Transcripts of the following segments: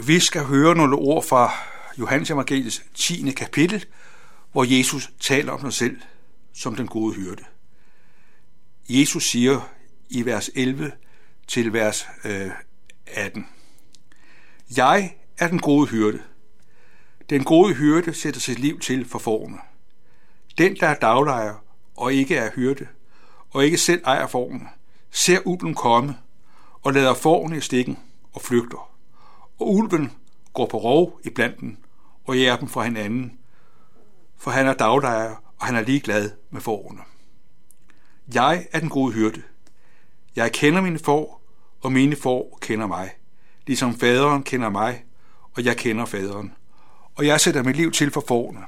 Vi skal høre nogle ord fra Johannes Evangeliets 10. kapitel, hvor Jesus taler om sig selv som den gode hyrde. Jesus siger i vers 11 til vers øh, 18. Jeg er den gode hyrde. Den gode hyrde sætter sit liv til for forne. Den, der er daglejer og ikke er hyrde, og ikke selv ejer forne, ser ulven komme og lader forne i stikken og flygter og ulven går på rov i blanten og jæger dem fra hinanden, for han er daglejer, og han er ligeglad med forerne. Jeg er den gode hyrde. Jeg kender mine får, og mine får kender mig, ligesom faderen kender mig, og jeg kender faderen. Og jeg sætter mit liv til for forerne.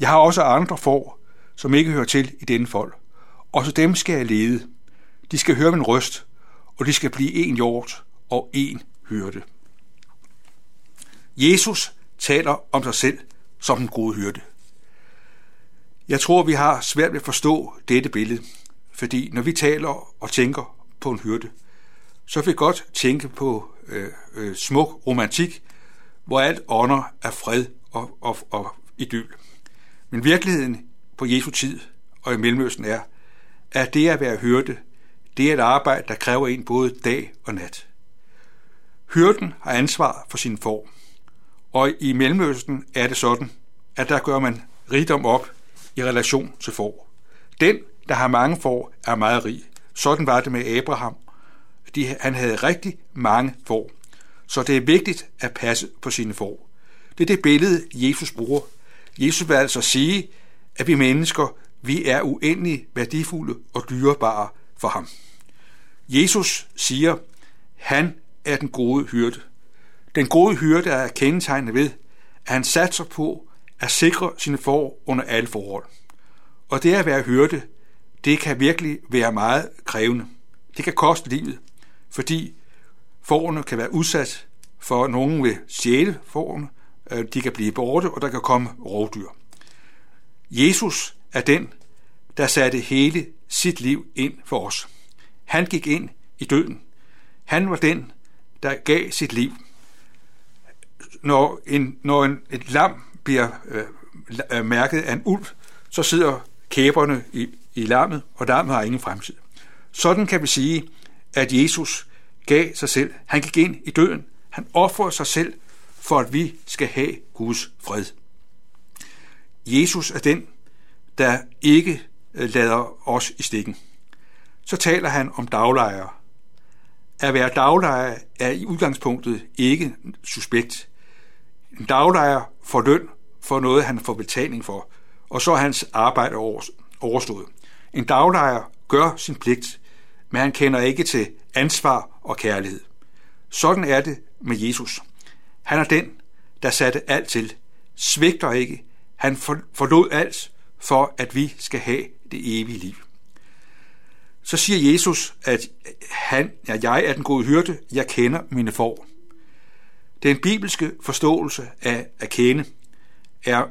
Jeg har også andre får, som ikke hører til i denne fold. Også dem skal jeg lede. De skal høre min røst, og de skal blive en hjort og en hyrde. Jesus taler om sig selv som den gode hyrde. Jeg tror, vi har svært ved at forstå dette billede, fordi når vi taler og tænker på en hyrde, så vil vi godt tænke på øh, øh, smuk romantik, hvor alt ånder af fred og, og, og idyl. Men virkeligheden på Jesu tid og i Mellemøsten er, at det at være hyrde, det er et arbejde, der kræver en både dag og nat. Hyrden har ansvar for sin form. Og i Mellemøsten er det sådan, at der gør man rigdom op i relation til får. Den, der har mange får, er meget rig. Sådan var det med Abraham. De, han havde rigtig mange får. Så det er vigtigt at passe på sine får. Det er det billede, Jesus bruger. Jesus vil altså sige, at vi mennesker, vi er uendelig værdifulde og dyrebare for ham. Jesus siger, han er den gode hyrde. Den gode hyrde er kendetegnet ved, at han satser på at sikre sine får under alle forhold. Og det at være hyrde, det kan virkelig være meget krævende. Det kan koste livet, fordi fårene kan være udsat for nogen ved sjæle fårene, øh, de kan blive borte, og der kan komme rovdyr. Jesus er den, der satte hele sit liv ind for os. Han gik ind i døden. Han var den, der gav sit liv når, en, når en, et lam bliver øh, mærket af en ulv, så sidder kæberne i, i lammet, og lammet har ingen fremtid. Sådan kan vi sige, at Jesus gav sig selv. Han gik ind i døden. Han offrede sig selv, for at vi skal have Guds fred. Jesus er den, der ikke øh, lader os i stikken. Så taler han om daglejere. At være daglejer er i udgangspunktet ikke suspekt. En daglejer får løn for noget, han får betaling for, og så er hans arbejde overstået. En daglejer gør sin pligt, men han kender ikke til ansvar og kærlighed. Sådan er det med Jesus. Han er den, der satte alt til, svigter ikke. Han forlod alt for, at vi skal have det evige liv. Så siger Jesus, at han, ja, jeg er den gode hyrde, jeg kender mine får. Den bibelske forståelse af at kende er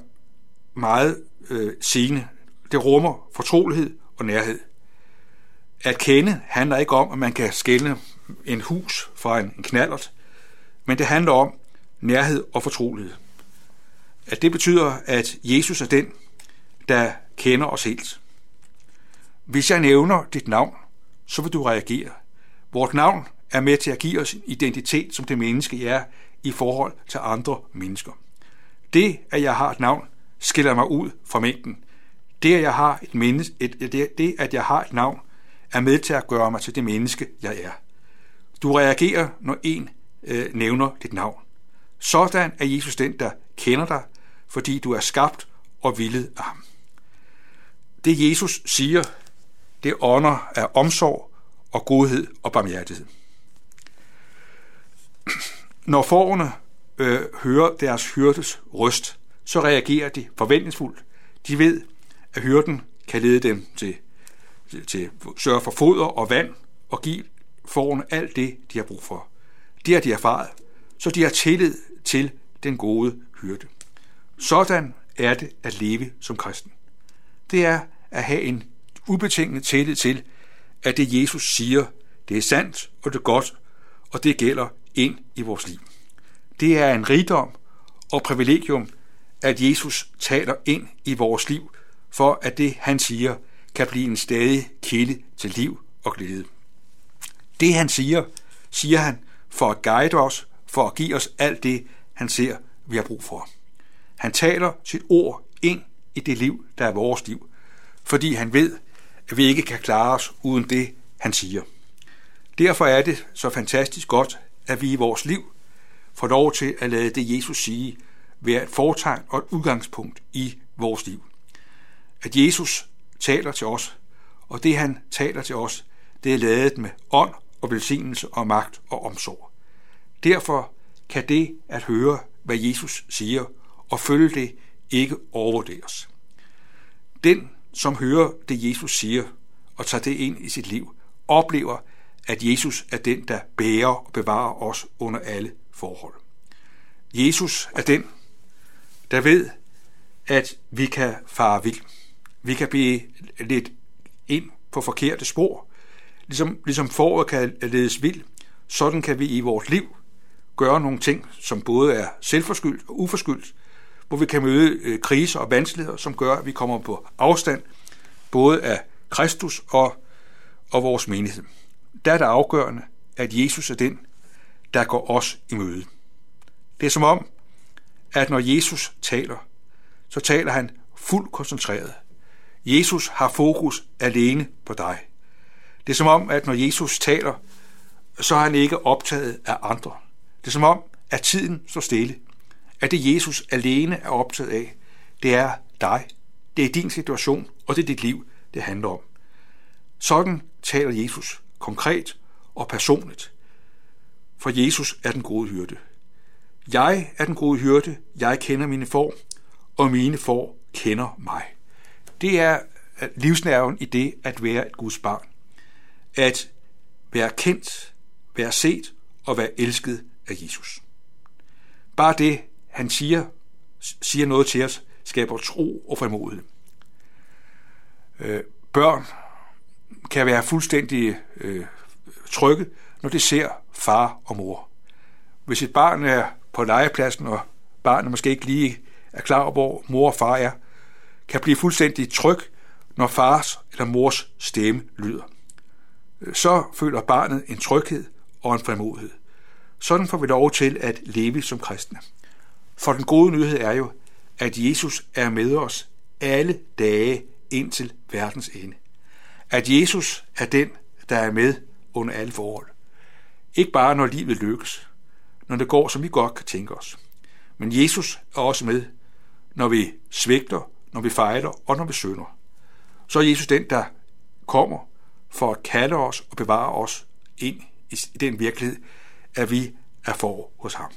meget øh, sigende. Det rummer fortrolighed og nærhed. At kende handler ikke om, at man kan skælne en hus fra en, en knallert, men det handler om nærhed og fortrolighed. At det betyder, at Jesus er den, der kender os helt. Hvis jeg nævner dit navn, så vil du reagere. Vort navn er med til at give os identitet som det menneske, jeg er, i forhold til andre mennesker. Det, at jeg har et navn, skiller mig ud fra mængden. Det, at jeg har et, menneske, et, det, det, at jeg har et navn, er med til at gøre mig til det menneske, jeg er. Du reagerer, når en øh, nævner dit navn. Sådan er Jesus den, der kender dig, fordi du er skabt og villet af ham. Det Jesus siger, det ånder af omsorg og godhed og barmhjertighed. Når forerne øh, hører deres hyrdes røst, så reagerer de forventningsfuldt. De ved, at hyrden kan lede dem til, til, til sørge for foder og vand og give forerne alt det, de har brug for. Det har de erfaret, så de har tillid til den gode hyrde. Sådan er det at leve som kristen. Det er at have en ubetinget tillid til, at det Jesus siger, det er sandt og det er godt, og det gælder ind i vores liv. Det er en rigdom og privilegium, at Jesus taler ind i vores liv, for at det, han siger, kan blive en stadig kilde til liv og glæde. Det, han siger, siger han for at guide os, for at give os alt det, han ser, vi har brug for. Han taler sit ord ind i det liv, der er vores liv, fordi han ved, at vi ikke kan klare os uden det, han siger. Derfor er det så fantastisk godt, at vi i vores liv får lov til at lade det, Jesus sige, være et fortegn og et udgangspunkt i vores liv. At Jesus taler til os, og det han taler til os, det er lavet med ånd og velsignelse og magt og omsorg. Derfor kan det at høre, hvad Jesus siger, og følge det, ikke overvurderes. Den, som hører det, Jesus siger, og tager det ind i sit liv, oplever, at Jesus er den, der bærer og bevarer os under alle forhold. Jesus er den, der ved, at vi kan fare vild. Vi kan blive lidt ind på forkerte spor. Ligesom, ligesom foråret kan ledes vild, sådan kan vi i vores liv gøre nogle ting, som både er selvforskyldt og uforskyldt, hvor vi kan møde øh, kriser og vanskeligheder, som gør, at vi kommer på afstand, både af Kristus og, og vores menighed. Der er det afgørende, at Jesus er den, der går os i møde. Det er som om, at når Jesus taler, så taler han fuldt koncentreret. Jesus har fokus alene på dig. Det er som om, at når Jesus taler, så er han ikke optaget af andre. Det er som om, at tiden står stille. At det Jesus alene er optaget af, det er dig. Det er din situation, og det er dit liv, det handler om. Sådan taler Jesus konkret og personligt. For Jesus er den gode hyrde. Jeg er den gode hyrde, jeg kender mine får, og mine får kender mig. Det er livsnerven i det at være et Guds barn. At være kendt, være set og være elsket af Jesus. Bare det, han siger, siger noget til os, skaber tro og frimodighed. Øh, børn kan være fuldstændig øh, trygge, når det ser far og mor. Hvis et barn er på legepladsen, og barnet måske ikke lige er klar over, hvor mor og far er, kan blive fuldstændig tryg, når fars eller mors stemme lyder. Så føler barnet en tryghed og en frimodighed. Sådan får vi lov til at leve som kristne. For den gode nyhed er jo, at Jesus er med os alle dage indtil verdens ende. At Jesus er den, der er med under alle forhold. Ikke bare når livet lykkes, når det går, som vi godt kan tænke os. Men Jesus er også med, når vi svigter, når vi fejler og når vi synder. Så er Jesus den, der kommer for at kalde os og bevare os ind i den virkelighed, at vi er for hos ham.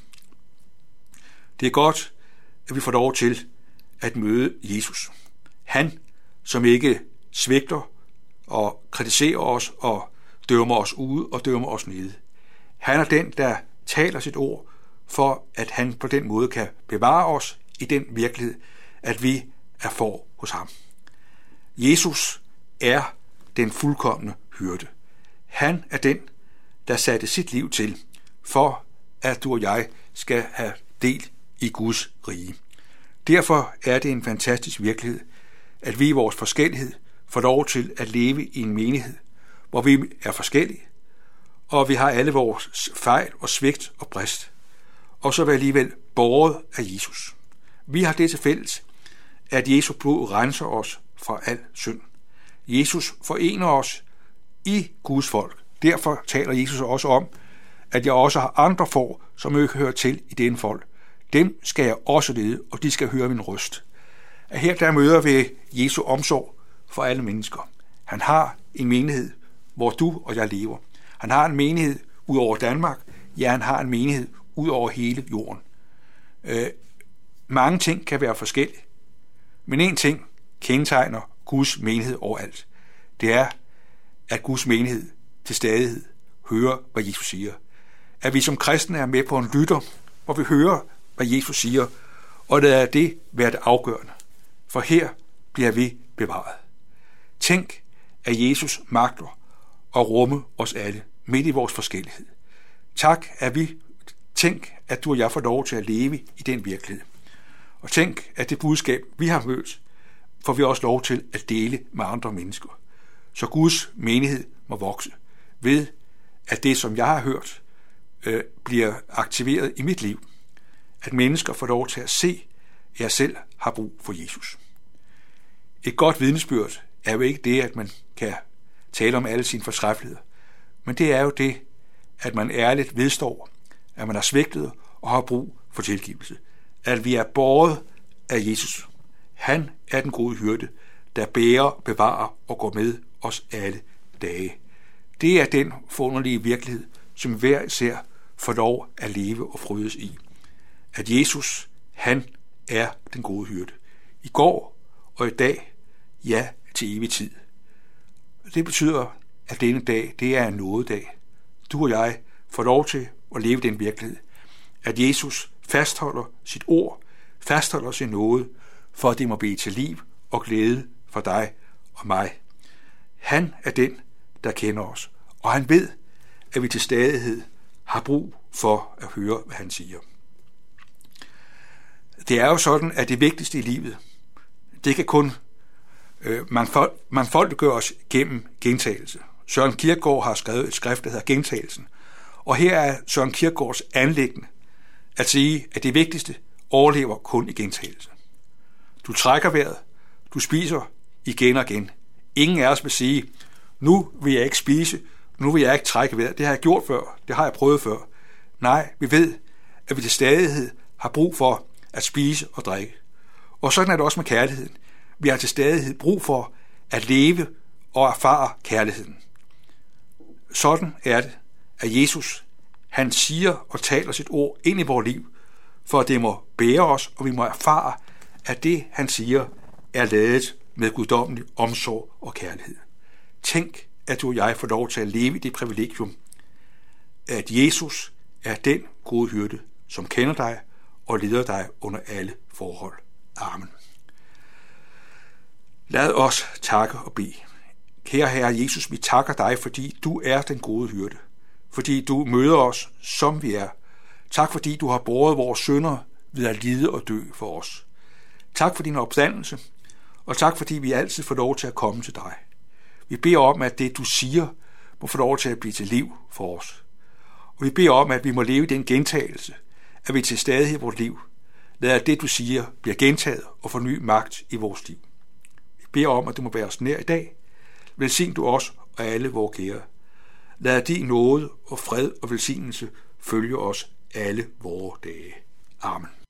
Det er godt, at vi får lov til at møde Jesus. Han, som ikke svigter og kritiserer os og dømmer os ude og dømmer os nede. Han er den, der taler sit ord, for at han på den måde kan bevare os i den virkelighed, at vi er for hos ham. Jesus er den fuldkommende hyrde. Han er den, der satte sit liv til, for at du og jeg skal have del i Guds rige. Derfor er det en fantastisk virkelighed, at vi i vores forskellighed får lov til at leve i en menighed, hvor vi er forskellige, og vi har alle vores fejl og svigt og brist, og så er vi alligevel borget af Jesus. Vi har det til fælles, at Jesu blod renser os fra al synd. Jesus forener os i Guds folk. Derfor taler Jesus også om, at jeg også har andre får, som ikke hører til i den folk. Dem skal jeg også lede, og de skal høre min røst. At her der møder vi Jesu omsorg for alle mennesker. Han har en menighed, hvor du og jeg lever. Han har en menighed ud over Danmark. Ja, han har en menighed ud over hele jorden. Øh, mange ting kan være forskellige, men en ting kendetegner Guds menighed overalt. Det er, at Guds menighed til stadighed hører, hvad Jesus siger. At vi som kristne er med på en lytter, hvor vi hører, hvad Jesus siger, og det er det være det afgørende. For her bliver vi bevaret. Tænk, at Jesus magter at rumme os alle midt i vores forskellighed. Tak, at vi Tænk, at du og jeg får lov til at leve i den virkelighed. Og tænk, at det budskab, vi har mødt, får vi også lov til at dele med andre mennesker. Så Guds menighed må vokse ved, at det, som jeg har hørt, øh, bliver aktiveret i mit liv. At mennesker får lov til at se, at jeg selv har brug for Jesus. Et godt vidnesbyrd er jo ikke det, at man kan tale om alle sine fortræffeligheder, men det er jo det, at man ærligt vedstår, at man har svigtet og har brug for tilgivelse. At vi er båret af Jesus. Han er den gode hyrde, der bærer, bevarer og går med os alle dage. Det er den forunderlige virkelighed, som hver især får lov at leve og frydes i. At Jesus, han er den gode hyrde. I går og i dag, ja til evig tid. Det betyder, at denne dag, det er en nådedag. Du og jeg får lov til at leve den virkelighed. At Jesus fastholder sit ord, fastholder sin nåde, for at det må blive til liv og glæde for dig og mig. Han er den, der kender os, og han ved, at vi til stadighed har brug for at høre, hvad han siger. Det er jo sådan, at det vigtigste i livet, det kan kun øh, mangfoldiggøres gennem gentagelse. Søren Kierkegaard har skrevet et skrift, der hedder Gentagelsen. Og her er Søren Kierkegaards anlæggende at sige, at det vigtigste overlever kun i gentagelse. Du trækker vejret, du spiser igen og igen. Ingen af os vil sige, nu vil jeg ikke spise, nu vil jeg ikke trække vejret. Det har jeg gjort før, det har jeg prøvet før. Nej, vi ved, at vi til stadighed har brug for at spise og drikke. Og sådan er det også med kærligheden. Vi har til stadighed brug for at leve og erfare kærligheden. Sådan er det, at Jesus, han siger og taler sit ord ind i vores liv, for at det må bære os, og vi må erfare, at det, han siger, er lavet med guddommelig omsorg og kærlighed. Tænk, at du og jeg får lov til at leve i det privilegium, at Jesus er den gode hyrde, som kender dig og leder dig under alle forhold. Amen. Lad os takke og bede. Kære Herre Jesus, vi takker dig, fordi du er den gode hyrde. Fordi du møder os, som vi er. Tak, fordi du har båret vores sønder ved at lide og dø for os. Tak for din opstandelse, og tak fordi vi altid får lov til at komme til dig. Vi beder om, at det du siger, må få lov til at blive til liv for os. Og vi beder om, at vi må leve i den gentagelse, at vi til stadighed i vores liv lader det, du siger, bliver gentaget og få ny magt i vores liv. Beder om, at du må være os nær i dag. Velsign du os og alle vores kære. Lad din nåde og fred og velsignelse følge os alle vores dage. Amen.